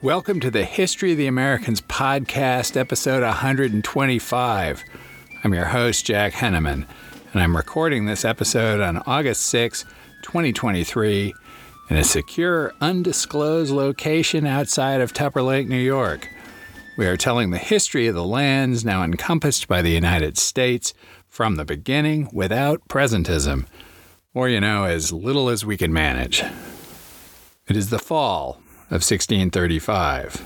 Welcome to the History of the Americans podcast, episode 125. I'm your host, Jack Henneman, and I'm recording this episode on August 6, 2023, in a secure, undisclosed location outside of Tupper Lake, New York. We are telling the history of the lands now encompassed by the United States from the beginning without presentism, or, you know, as little as we can manage. It is the fall of 1635.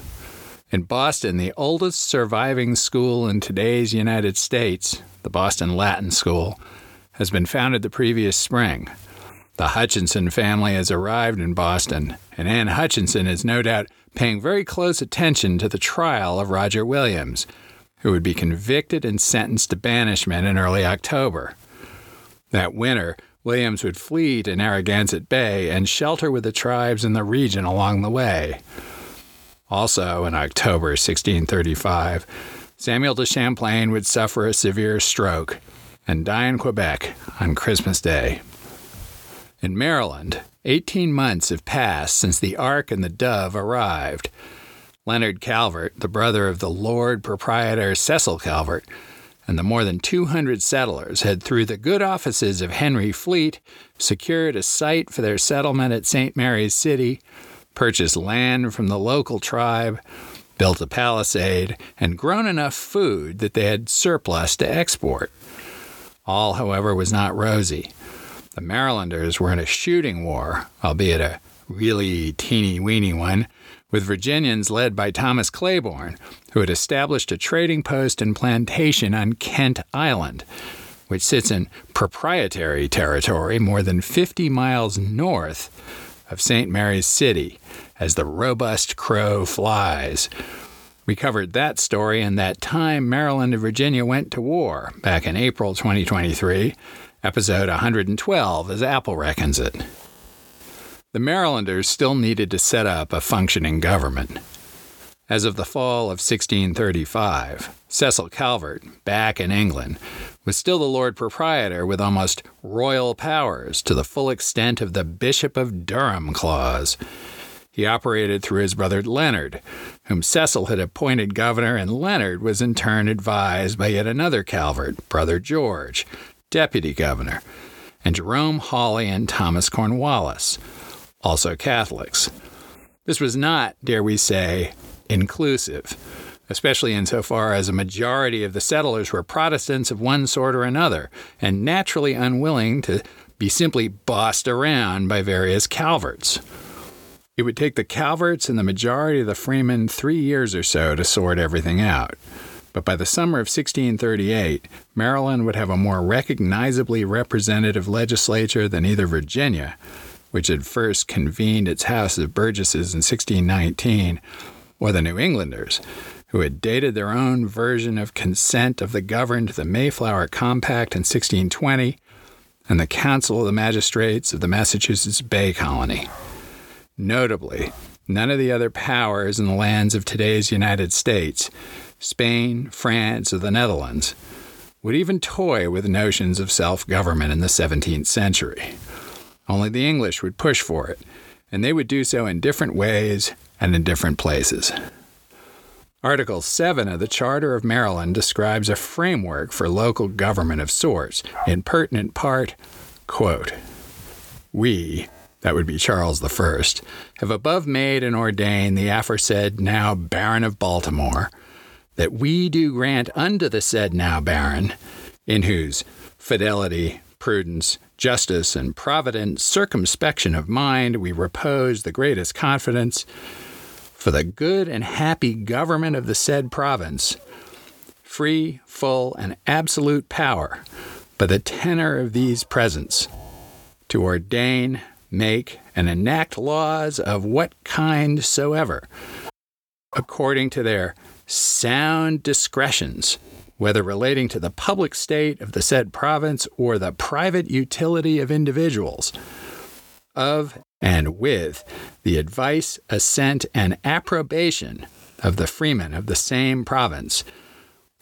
In Boston, the oldest surviving school in today's United States, the Boston Latin School, has been founded the previous spring. The Hutchinson family has arrived in Boston, and Anne Hutchinson is no doubt paying very close attention to the trial of Roger Williams, who would be convicted and sentenced to banishment in early October. That winter, Williams would flee to Narragansett Bay and shelter with the tribes in the region along the way. Also, in October 1635, Samuel de Champlain would suffer a severe stroke and die in Quebec on Christmas Day. In Maryland, 18 months have passed since the Ark and the Dove arrived. Leonard Calvert, the brother of the Lord Proprietor Cecil Calvert, and the more than 200 settlers had, through the good offices of Henry Fleet, secured a site for their settlement at St. Mary's City, purchased land from the local tribe, built a palisade, and grown enough food that they had surplus to export. All, however, was not rosy. The Marylanders were in a shooting war, albeit a really teeny weeny one, with Virginians led by Thomas Claiborne, who had established a trading post and plantation on Kent Island, which sits in proprietary territory more than 50 miles north of St. Mary's City, as the robust crow flies. We covered that story in that time Maryland and Virginia went to war back in April 2023, episode 112, as Apple reckons it. The Marylanders still needed to set up a functioning government. As of the fall of 1635, Cecil Calvert, back in England, was still the Lord Proprietor with almost royal powers to the full extent of the Bishop of Durham clause. He operated through his brother Leonard, whom Cecil had appointed governor, and Leonard was in turn advised by yet another Calvert, brother George, deputy governor, and Jerome Hawley and Thomas Cornwallis, also Catholics. This was not, dare we say, inclusive, especially insofar as a majority of the settlers were Protestants of one sort or another, and naturally unwilling to be simply bossed around by various Calverts. It would take the Calverts and the majority of the freemen three years or so to sort everything out. But by the summer of 1638, Maryland would have a more recognizably representative legislature than either Virginia, which had first convened its House of Burgesses in 1619, or the New Englanders, who had dated their own version of consent of the governed the Mayflower Compact in 1620, and the Council of the Magistrates of the Massachusetts Bay Colony. Notably, none of the other powers in the lands of today's United States, Spain, France, or the Netherlands, would even toy with notions of self government in the 17th century. Only the English would push for it, and they would do so in different ways and in different places. Article 7 of the Charter of Maryland describes a framework for local government of sorts, in pertinent part, quote, We, that would be Charles I, have above made and ordained the aforesaid now Baron of Baltimore, that we do grant unto the said now Baron, in whose fidelity, prudence, justice, and provident circumspection of mind we repose the greatest confidence, for the good and happy government of the said province, free, full, and absolute power, by the tenor of these presents, to ordain, make, and enact laws of what kind soever, according to their sound discretions whether relating to the public state of the said province or the private utility of individuals, of and with the advice, assent, and approbation of the freemen of the same province,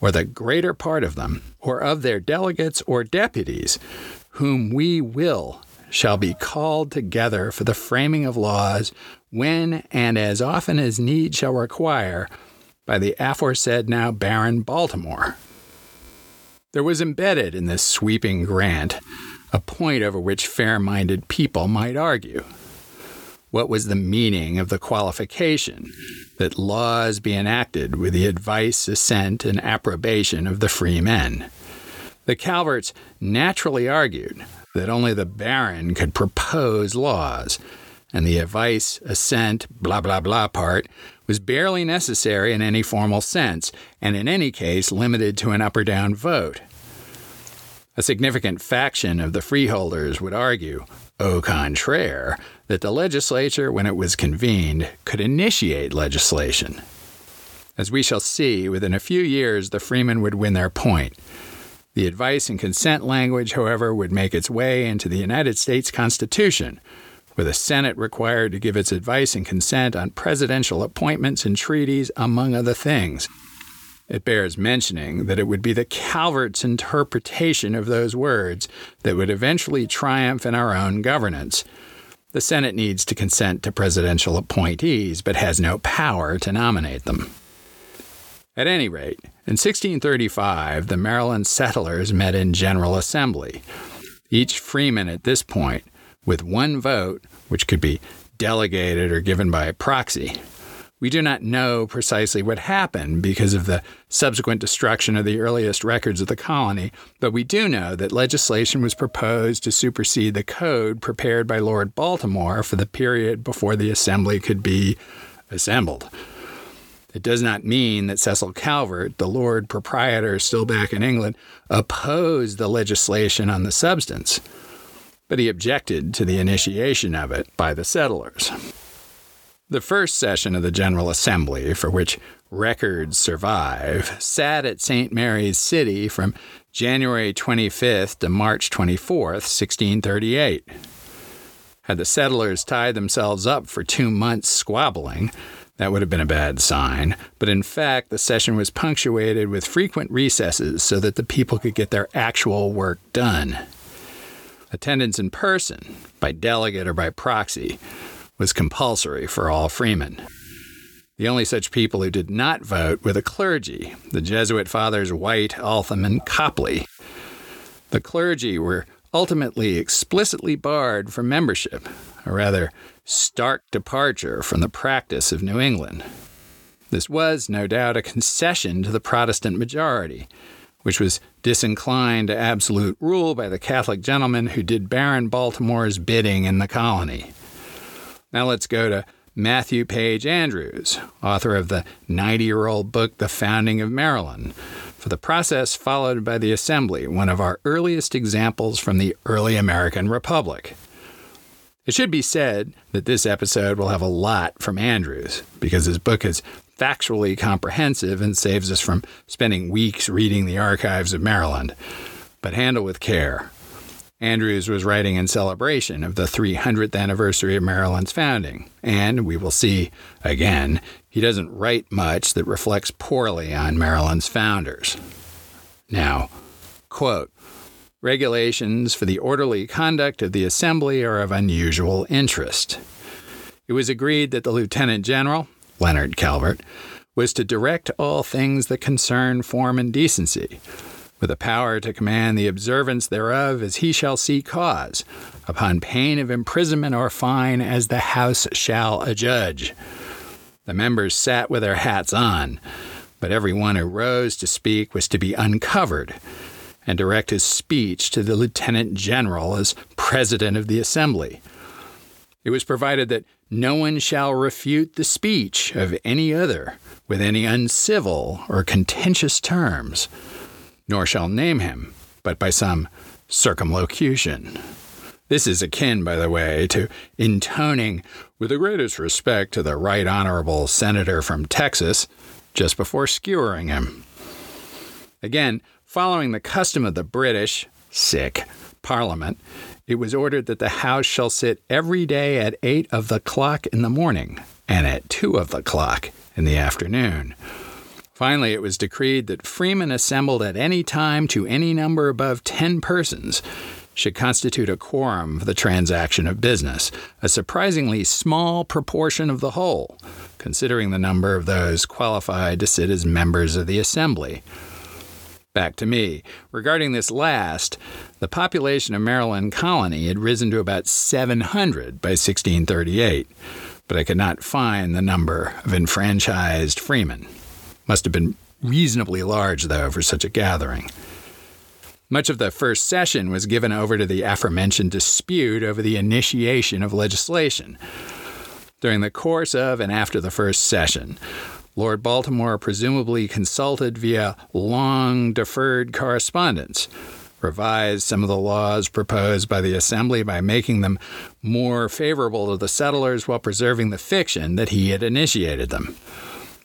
or the greater part of them, or of their delegates or deputies, whom we will shall be called together for the framing of laws when and as often as need shall require by the aforesaid now Baron Baltimore. There was embedded in this sweeping grant a point over which fair minded people might argue. What was the meaning of the qualification that laws be enacted with the advice, assent, and approbation of the free men? The Calverts naturally argued that only the baron could propose laws, and the advice, assent, blah, blah, blah part was barely necessary in any formal sense, and in any case limited to an up or down vote. A significant faction of the freeholders would argue, au contraire, that the legislature, when it was convened, could initiate legislation. As we shall see, within a few years the freemen would win their point. The advice and consent language, however, would make its way into the United States Constitution, with a Senate required to give its advice and consent on presidential appointments and treaties, among other things. It bears mentioning that it would be the Calvert's interpretation of those words that would eventually triumph in our own governance. The Senate needs to consent to presidential appointees, but has no power to nominate them. At any rate, in 1635, the Maryland settlers met in General Assembly. Each freeman at this point, with one vote, which could be delegated or given by proxy, we do not know precisely what happened because of the subsequent destruction of the earliest records of the colony, but we do know that legislation was proposed to supersede the code prepared by Lord Baltimore for the period before the assembly could be assembled. It does not mean that Cecil Calvert, the Lord Proprietor still back in England, opposed the legislation on the substance, but he objected to the initiation of it by the settlers. The first session of the General Assembly, for which records survive, sat at St. Mary's City from January 25th to March 24th, 1638. Had the settlers tied themselves up for two months squabbling, that would have been a bad sign, but in fact, the session was punctuated with frequent recesses so that the people could get their actual work done. Attendance in person, by delegate or by proxy, was compulsory for all freemen. The only such people who did not vote were the clergy, the Jesuit fathers White, Altham, and Copley. The clergy were ultimately explicitly barred from membership, a rather stark departure from the practice of New England. This was, no doubt, a concession to the Protestant majority, which was disinclined to absolute rule by the Catholic gentlemen who did Baron Baltimore's bidding in the colony. Now let's go to Matthew Page Andrews, author of the 90 year old book, The Founding of Maryland, for the process followed by the Assembly, one of our earliest examples from the early American Republic. It should be said that this episode will have a lot from Andrews because his book is factually comprehensive and saves us from spending weeks reading the archives of Maryland. But handle with care. Andrews was writing in celebration of the 300th anniversary of Maryland's founding, and we will see again, he doesn't write much that reflects poorly on Maryland's founders. Now, quote, regulations for the orderly conduct of the assembly are of unusual interest. It was agreed that the lieutenant general, Leonard Calvert, was to direct all things that concern form and decency with a power to command the observance thereof as he shall see cause, upon pain of imprisonment or fine as the House shall adjudge. The members sat with their hats on, but every one who rose to speak was to be uncovered and direct his speech to the lieutenant general as president of the assembly. It was provided that no one shall refute the speech of any other with any uncivil or contentious terms nor shall name him, but by some circumlocution. This is akin, by the way, to intoning, with the greatest respect to the Right Honorable Senator from Texas, just before skewering him. Again, following the custom of the British, sick, Parliament, it was ordered that the House shall sit every day at eight of the clock in the morning and at two of the clock in the afternoon. Finally, it was decreed that freemen assembled at any time to any number above 10 persons should constitute a quorum for the transaction of business, a surprisingly small proportion of the whole, considering the number of those qualified to sit as members of the assembly. Back to me. Regarding this last, the population of Maryland colony had risen to about 700 by 1638, but I could not find the number of enfranchised freemen. Must have been reasonably large, though, for such a gathering. Much of the first session was given over to the aforementioned dispute over the initiation of legislation. During the course of and after the first session, Lord Baltimore presumably consulted via long deferred correspondence, revised some of the laws proposed by the Assembly by making them more favorable to the settlers while preserving the fiction that he had initiated them.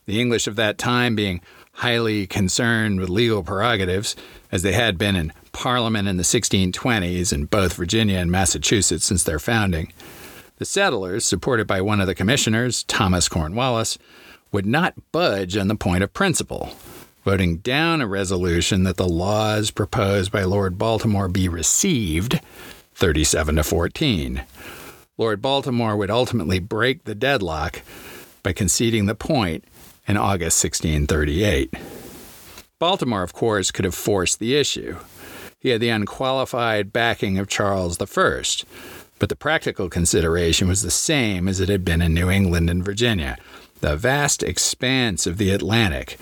The English of that time being highly concerned with legal prerogatives, as they had been in Parliament in the 1620s in both Virginia and Massachusetts since their founding. The settlers, supported by one of the commissioners, Thomas Cornwallis, would not budge on the point of principle, voting down a resolution that the laws proposed by Lord Baltimore be received 37 to 14. Lord Baltimore would ultimately break the deadlock by conceding the point in August 1638. Baltimore, of course, could have forced the issue. He had the unqualified backing of Charles I, but the practical consideration was the same as it had been in New England and Virginia. The vast expanse of the Atlantic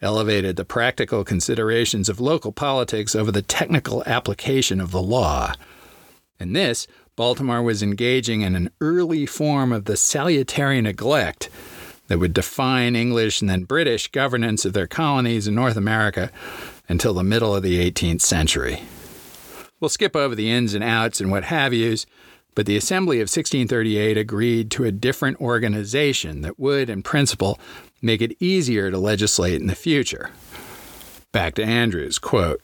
elevated the practical considerations of local politics over the technical application of the law. In this, Baltimore was engaging in an early form of the salutary neglect that would define English and then British governance of their colonies in North America until the middle of the 18th century. We'll skip over the ins and outs and what have yous, but the Assembly of 1638 agreed to a different organization that would, in principle, make it easier to legislate in the future. Back to Andrews, quote,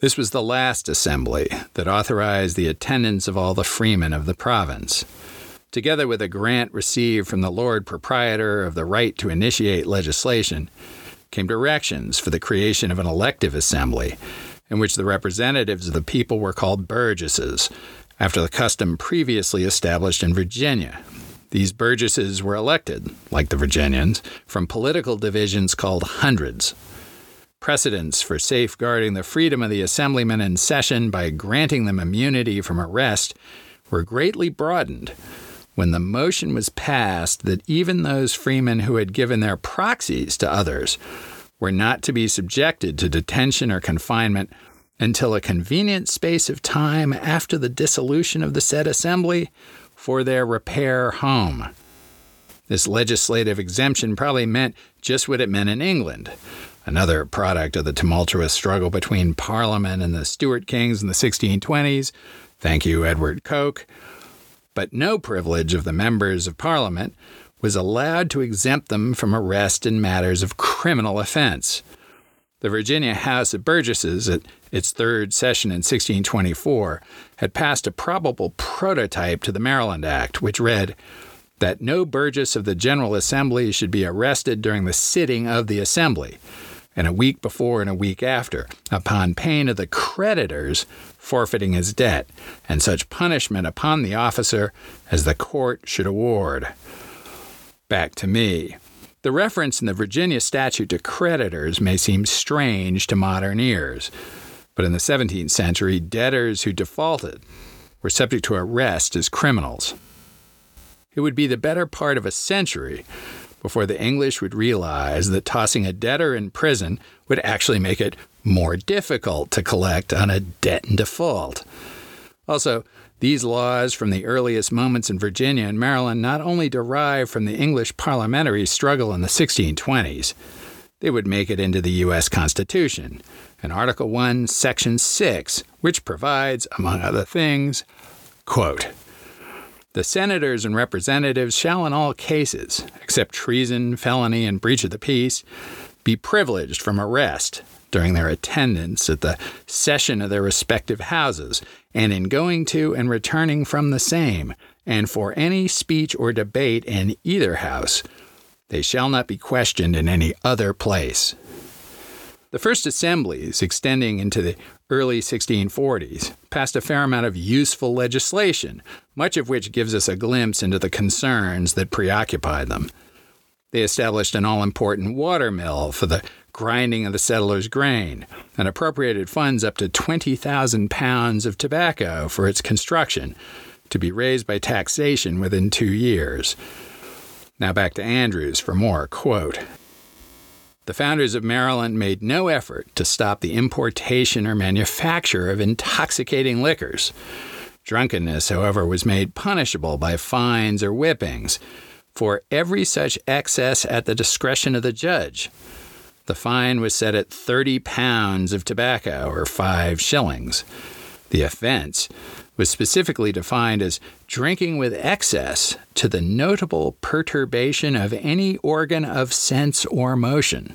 This was the last assembly that authorized the attendance of all the freemen of the province together with a grant received from the Lord Proprietor of the right to initiate legislation, came directions for the creation of an elective assembly, in which the representatives of the people were called burgesses, after the custom previously established in Virginia. These burgesses were elected, like the Virginians, from political divisions called hundreds. Precedents for safeguarding the freedom of the assemblymen in session by granting them immunity from arrest were greatly broadened when the motion was passed that even those freemen who had given their proxies to others were not to be subjected to detention or confinement until a convenient space of time after the dissolution of the said assembly for their repair home. This legislative exemption probably meant just what it meant in England, another product of the tumultuous struggle between Parliament and the Stuart kings in the 1620s. Thank you, Edward Coke but no privilege of the members of Parliament was allowed to exempt them from arrest in matters of criminal offense. The Virginia House of Burgesses, at its third session in 1624, had passed a probable prototype to the Maryland Act, which read that no burgess of the General Assembly should be arrested during the sitting of the Assembly, and a week before and a week after, upon pain of the creditors forfeiting his debt, and such punishment upon the officer as the court should award. Back to me. The reference in the Virginia statute to creditors may seem strange to modern ears, but in the 17th century, debtors who defaulted were subject to arrest as criminals. It would be the better part of a century before the English would realize that tossing a debtor in prison would actually make it more difficult to collect on a debt in default. Also, these laws from the earliest moments in Virginia and Maryland not only derive from the English parliamentary struggle in the 1620s, they would make it into the U.S. Constitution, in Article 1, Section 6, which provides, among other things, quote, the senators and representatives shall, in all cases, except treason, felony, and breach of the peace, be privileged from arrest during their attendance at the session of their respective houses, and in going to and returning from the same, and for any speech or debate in either house, they shall not be questioned in any other place. The first assemblies, extending into the early 1640s, passed a fair amount of useful legislation, much of which gives us a glimpse into the concerns that preoccupied them. They established an all important water mill for the grinding of the settlers' grain and appropriated funds up to 20,000 pounds of tobacco for its construction, to be raised by taxation within two years. Now back to Andrews for more. Quote The founders of Maryland made no effort to stop the importation or manufacture of intoxicating liquors. Drunkenness, however, was made punishable by fines or whippings for every such excess at the discretion of the judge. The fine was set at 30 pounds of tobacco, or five shillings. The offense was specifically defined as drinking with excess to the notable perturbation of any organ of sense or motion.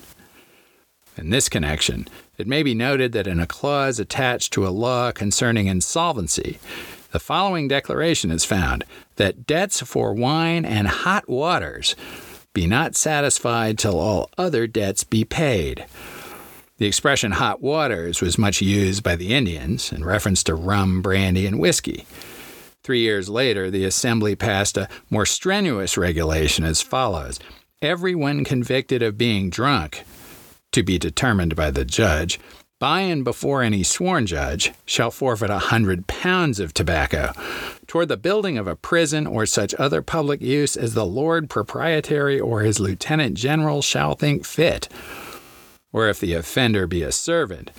In this connection, it may be noted that in a clause attached to a law concerning insolvency, the following declaration is found that debts for wine and hot waters be not satisfied till all other debts be paid. The expression hot waters was much used by the Indians in reference to rum, brandy, and whiskey. Three years later, the Assembly passed a more strenuous regulation as follows Everyone convicted of being drunk, to be determined by the judge, by and before any sworn judge, shall forfeit a hundred pounds of tobacco toward the building of a prison or such other public use as the Lord Proprietary or his Lieutenant General shall think fit or if the offender be a servant,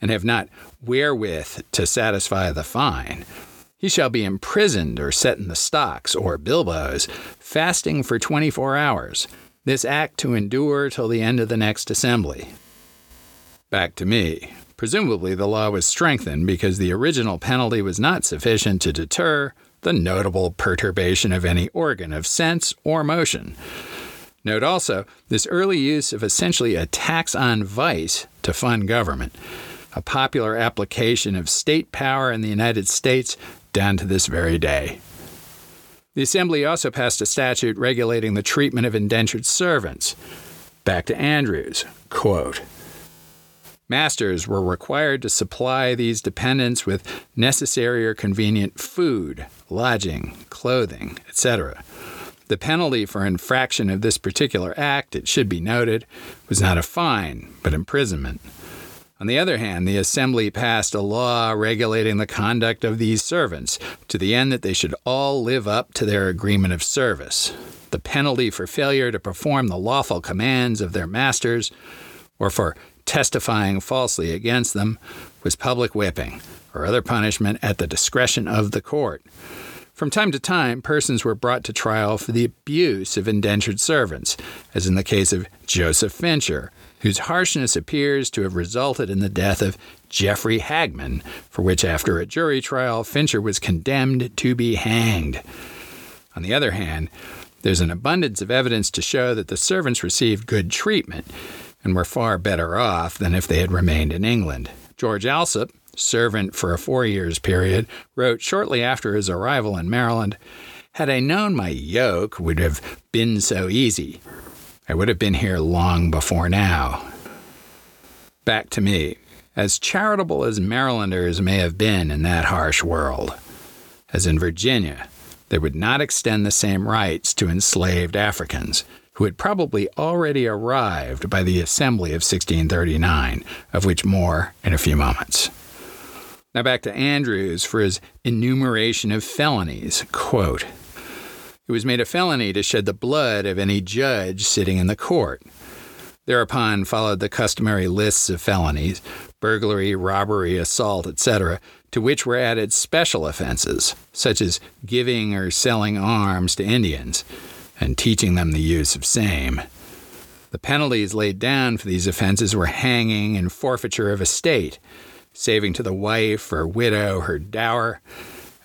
and have not wherewith to satisfy the fine, he shall be imprisoned or set in the stocks or bilboes, fasting for twenty four hours, this act to endure till the end of the next assembly. Back to me. Presumably, the law was strengthened because the original penalty was not sufficient to deter the notable perturbation of any organ of sense or motion. Note also this early use of essentially a tax on vice to fund government, a popular application of state power in the United States down to this very day. The Assembly also passed a statute regulating the treatment of indentured servants. Back to Andrews, quote, Masters were required to supply these dependents with necessary or convenient food, lodging, clothing, etc. The penalty for infraction of this particular act, it should be noted, was not a fine, but imprisonment. On the other hand, the Assembly passed a law regulating the conduct of these servants to the end that they should all live up to their agreement of service. The penalty for failure to perform the lawful commands of their masters or for testifying falsely against them was public whipping or other punishment at the discretion of the court. From time to time, persons were brought to trial for the abuse of indentured servants, as in the case of Joseph Fincher, whose harshness appears to have resulted in the death of Jeffrey Hagman, for which, after a jury trial, Fincher was condemned to be hanged. On the other hand, there's an abundance of evidence to show that the servants received good treatment and were far better off than if they had remained in England. George Alsop, servant for a four years period, wrote shortly after his arrival in Maryland Had I known my yoke would have been so easy, I would have been here long before now. Back to me. As charitable as Marylanders may have been in that harsh world, as in Virginia, they would not extend the same rights to enslaved Africans, who had probably already arrived by the Assembly of 1639, of which more in a few moments. Now back to Andrews for his enumeration of felonies. Quote It was made a felony to shed the blood of any judge sitting in the court. Thereupon followed the customary lists of felonies burglary, robbery, assault, etc., to which were added special offenses, such as giving or selling arms to Indians and teaching them the use of same. The penalties laid down for these offenses were hanging and forfeiture of estate saving to the wife or widow her dower,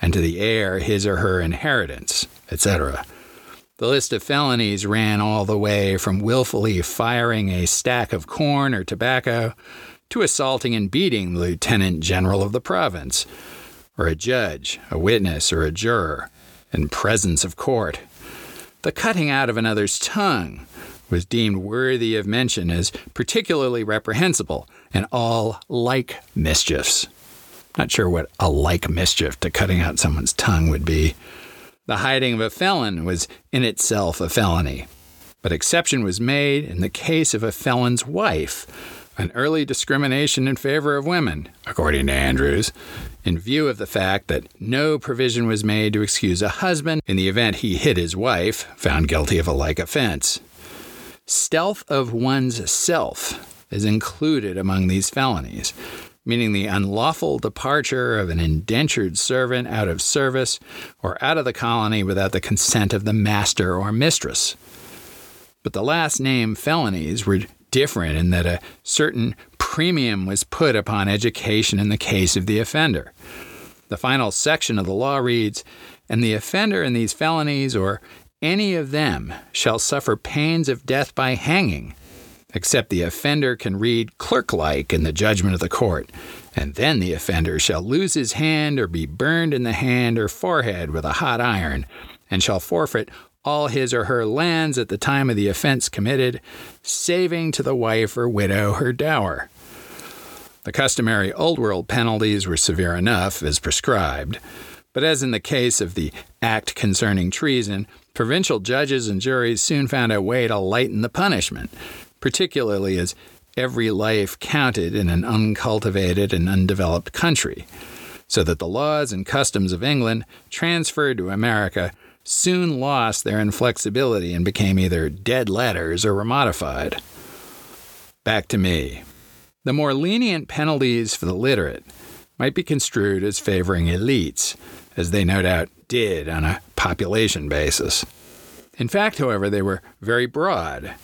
and to the heir his or her inheritance, etc. The list of felonies ran all the way from willfully firing a stack of corn or tobacco to assaulting and beating the lieutenant general of the province, or a judge, a witness, or a juror, in presence of court. The cutting out of another's tongue was deemed worthy of mention as particularly reprehensible and all like mischiefs. Not sure what a like mischief to cutting out someone's tongue would be. The hiding of a felon was in itself a felony, but exception was made in the case of a felon's wife, an early discrimination in favor of women, according to Andrews, in view of the fact that no provision was made to excuse a husband in the event he hit his wife, found guilty of a like offense. Stealth of one's self is included among these felonies, meaning the unlawful departure of an indentured servant out of service or out of the colony without the consent of the master or mistress. But the last named felonies were different in that a certain premium was put upon education in the case of the offender. The final section of the law reads And the offender in these felonies, or any of them, shall suffer pains of death by hanging, except the offender can read clerk like in the judgment of the court. And then the offender shall lose his hand or be burned in the hand or forehead with a hot iron, and shall forfeit all his or her lands at the time of the offense committed, saving to the wife or widow her dower. The customary Old World penalties were severe enough, as prescribed, but as in the case of the act concerning treason, provincial judges and juries soon found a way to lighten the punishment, particularly as every life counted in an uncultivated and undeveloped country, so that the laws and customs of England transferred to America soon lost their inflexibility and became either dead letters or were modified. Back to me. The more lenient penalties for the literate might be construed as favoring elites, as they no doubt did on a population basis. In fact, however, they were very broad.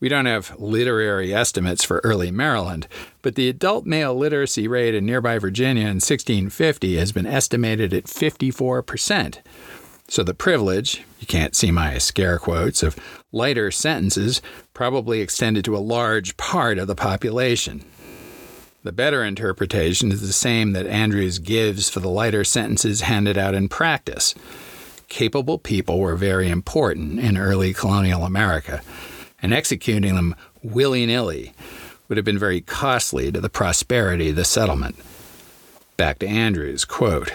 We don't have literary estimates for early Maryland, but the adult male literacy rate in nearby Virginia in 1650 has been estimated at 54 percent, so the privilege, you can't see my scare quotes, of lighter sentences probably extended to a large part of the population. The better interpretation is the same that Andrews gives for the lighter sentences handed out in practice. Capable people were very important in early colonial America, and executing them willy nilly would have been very costly to the prosperity of the settlement. Back to Andrews, quote,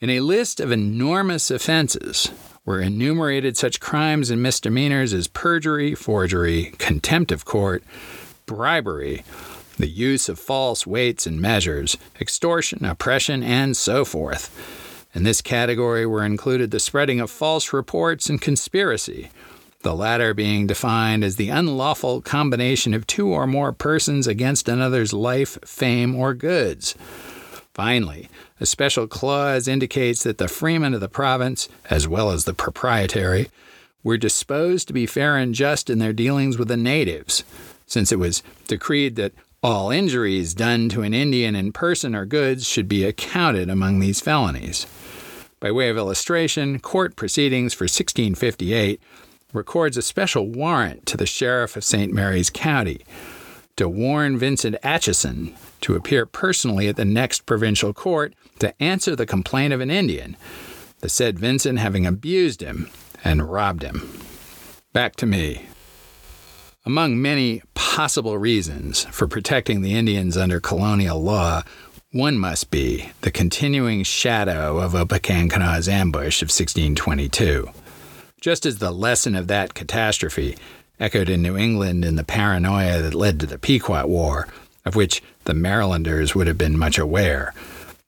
in a list of enormous offenses were enumerated such crimes and misdemeanors as perjury, forgery, contempt of court, bribery, the use of false weights and measures, extortion, oppression, and so forth. In this category were included the spreading of false reports and conspiracy, the latter being defined as the unlawful combination of two or more persons against another's life, fame, or goods. Finally, a special clause indicates that the freemen of the province, as well as the proprietary, were disposed to be fair and just in their dealings with the natives, since it was decreed that all injuries done to an Indian in person or goods should be accounted among these felonies. By way of illustration, court proceedings for 1658 records a special warrant to the sheriff of St. Mary's County to warn Vincent Atchison to appear personally at the next provincial court to answer the complaint of an Indian, the said Vincent having abused him and robbed him. Back to me. Among many possible reasons for protecting the Indians under colonial law, one must be the continuing shadow of Opechancanough's ambush of 1622. Just as the lesson of that catastrophe echoed in New England in the paranoia that led to the Pequot War, of which the Marylanders would have been much aware.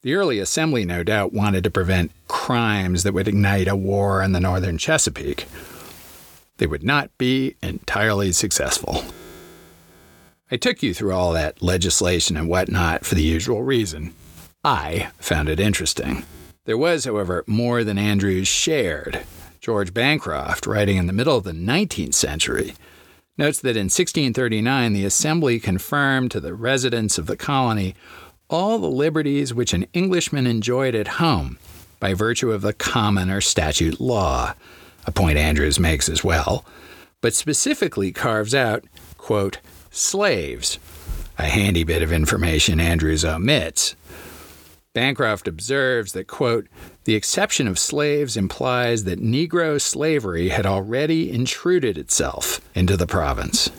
The early assembly, no doubt, wanted to prevent crimes that would ignite a war in the northern Chesapeake. They would not be entirely successful. I took you through all that legislation and whatnot for the usual reason. I found it interesting. There was, however, more than Andrews shared. George Bancroft, writing in the middle of the 19th century, notes that in 1639 the Assembly confirmed to the residents of the colony all the liberties which an Englishman enjoyed at home by virtue of the common or statute law, a point Andrews makes as well, but specifically carves out, quote, slaves, a handy bit of information Andrews omits. Bancroft observes that, quote, the exception of slaves implies that Negro slavery had already intruded itself into the province.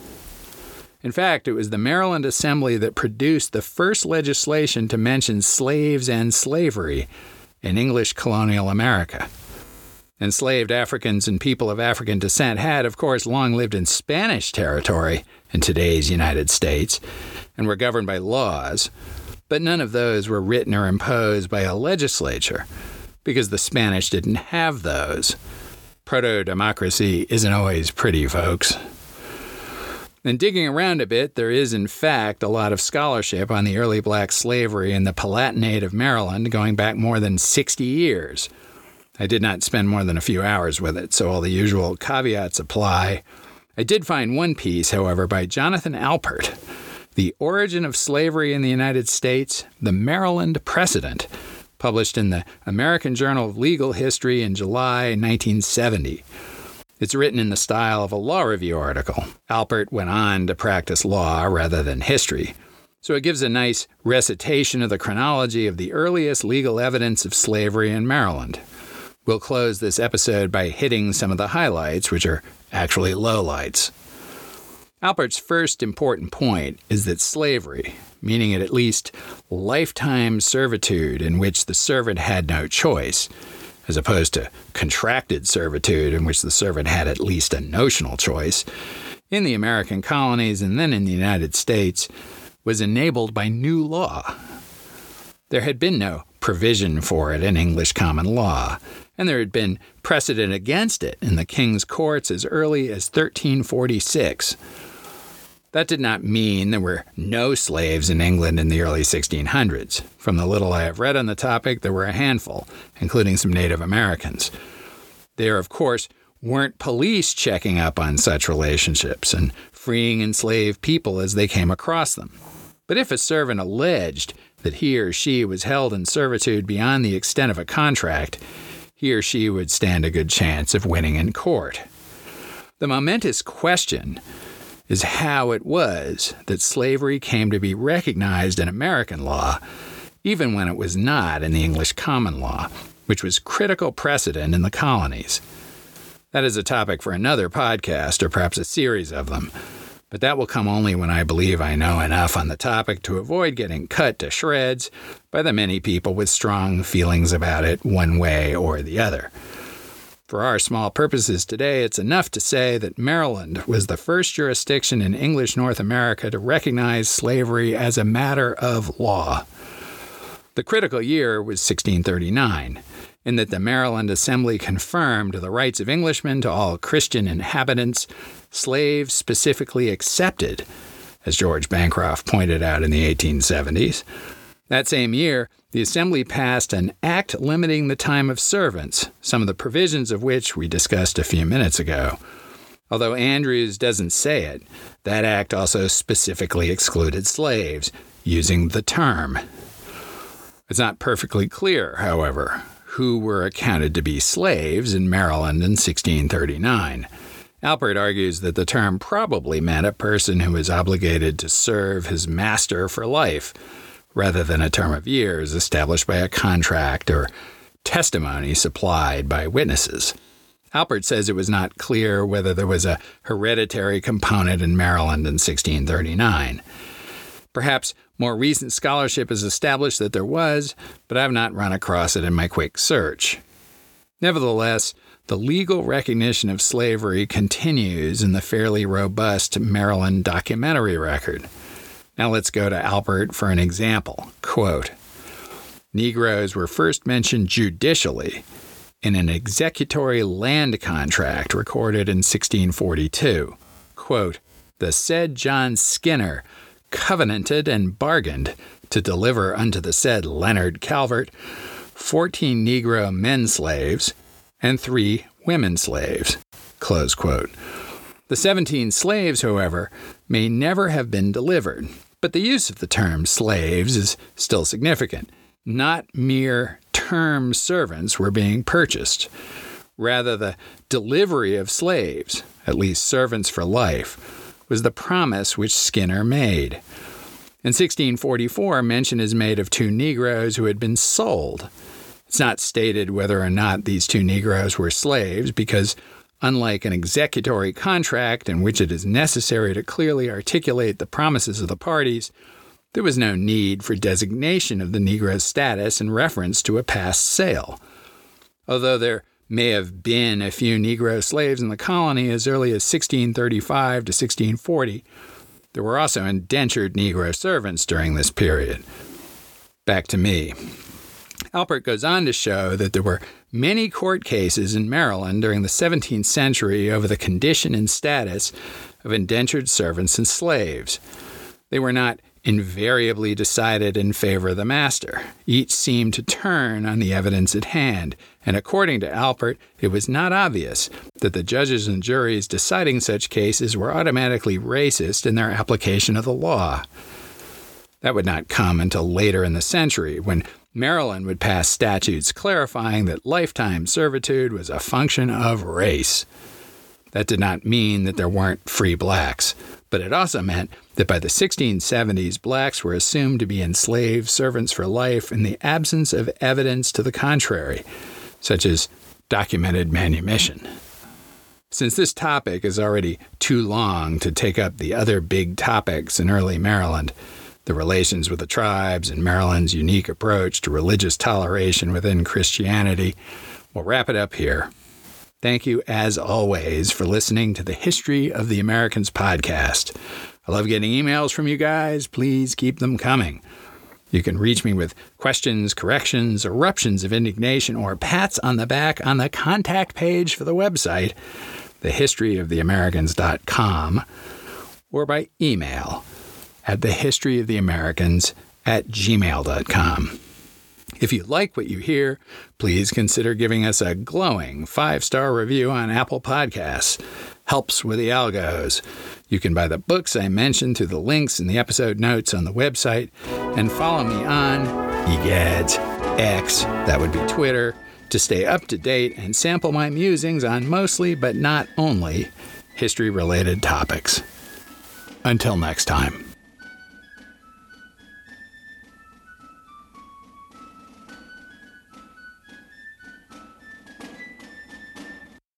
In fact, it was the Maryland Assembly that produced the first legislation to mention slaves and slavery in English colonial America. Enslaved Africans and people of African descent had, of course, long lived in Spanish territory in today's United States and were governed by laws but none of those were written or imposed by a legislature because the Spanish didn't have those. Proto democracy isn't always pretty, folks. And digging around a bit, there is, in fact, a lot of scholarship on the early black slavery in the Palatinate of Maryland going back more than 60 years. I did not spend more than a few hours with it, so all the usual caveats apply. I did find one piece, however, by Jonathan Alpert the Origin of Slavery in the United States, the Maryland Precedent, published in the American Journal of Legal History in July 1970. It's written in the style of a law review article. Alpert went on to practice law rather than history. So it gives a nice recitation of the chronology of the earliest legal evidence of slavery in Maryland. We'll close this episode by hitting some of the highlights, which are actually lowlights. Alpert's first important point is that slavery, meaning at least lifetime servitude in which the servant had no choice, as opposed to contracted servitude in which the servant had at least a notional choice, in the American colonies and then in the United States, was enabled by new law. There had been no provision for it in English common law, and there had been precedent against it in the king's courts as early as 1346 that did not mean there were no slaves in England in the early 1600s. From the little I have read on the topic, there were a handful, including some Native Americans. There, of course, weren't police checking up on such relationships and freeing enslaved people as they came across them. But if a servant alleged that he or she was held in servitude beyond the extent of a contract, he or she would stand a good chance of winning in court. The momentous question is how it was that slavery came to be recognized in American law, even when it was not in the English common law, which was critical precedent in the colonies. That is a topic for another podcast or perhaps a series of them, but that will come only when I believe I know enough on the topic to avoid getting cut to shreds by the many people with strong feelings about it one way or the other. For our small purposes today, it's enough to say that Maryland was the first jurisdiction in English North America to recognize slavery as a matter of law. The critical year was 1639, in that the Maryland Assembly confirmed the rights of Englishmen to all Christian inhabitants, slaves specifically excepted, as George Bancroft pointed out in the 1870s. That same year, the Assembly passed an act limiting the time of servants, some of the provisions of which we discussed a few minutes ago. Although Andrews doesn't say it, that act also specifically excluded slaves, using the term. It's not perfectly clear, however, who were accounted to be slaves in Maryland in 1639. Alpert argues that the term probably meant a person who was obligated to serve his master for life rather than a term of years established by a contract or testimony supplied by witnesses. Alpert says it was not clear whether there was a hereditary component in Maryland in 1639. Perhaps more recent scholarship has established that there was, but I've not run across it in my quick search. Nevertheless, the legal recognition of slavery continues in the fairly robust Maryland documentary record. Now let's go to Alpert for an example. Quote Negroes were first mentioned judicially in an executory land contract recorded in 1642. Quote, the said John Skinner covenanted and bargained to deliver unto the said Leonard Calvert 14 Negro men slaves and three women slaves. Close quote. The 17 slaves, however, may never have been delivered, but the use of the term slaves is still significant. Not mere term servants were being purchased. Rather, the delivery of slaves, at least servants for life, was the promise which Skinner made. In 1644, mention is made of two Negroes who had been sold. It's not stated whether or not these two Negroes were slaves because, unlike an executory contract in which it is necessary to clearly articulate the promises of the parties, there was no need for designation of the Negro's status in reference to a past sale. Although there may have been a few Negro slaves in the colony as early as 1635 to 1640, there were also indentured Negro servants during this period. Back to me. Alpert goes on to show that there were many court cases in Maryland during the 17th century over the condition and status of indentured servants and slaves. They were not invariably decided in favor of the master. Each seemed to turn on the evidence at hand, and according to Alpert, it was not obvious that the judges and juries deciding such cases were automatically racist in their application of the law. That would not come until later in the century, when Maryland would pass statutes clarifying that lifetime servitude was a function of race. That did not mean that there weren't free blacks, but it also meant that by the 1670s, blacks were assumed to be enslaved servants for life in the absence of evidence to the contrary, such as documented manumission. Since this topic is already too long to take up the other big topics in early Maryland, the relations with the tribes and Maryland's unique approach to religious toleration within Christianity, we'll wrap it up here. Thank you, as always, for listening to the History of the Americans podcast. I love getting emails from you guys. Please keep them coming. You can reach me with questions, corrections, eruptions of indignation, or pats on the back on the contact page for the website, thehistoryoftheamericans.com, or by email at thehistoryoftheamericans at gmail.com. If you like what you hear, please consider giving us a glowing five star review on Apple Podcasts. Helps with the algos. You can buy the books I mentioned through the links in the episode notes on the website, and follow me on egads, X, that would be Twitter, to stay up to date and sample my musings on mostly, but not only, history related topics. Until next time.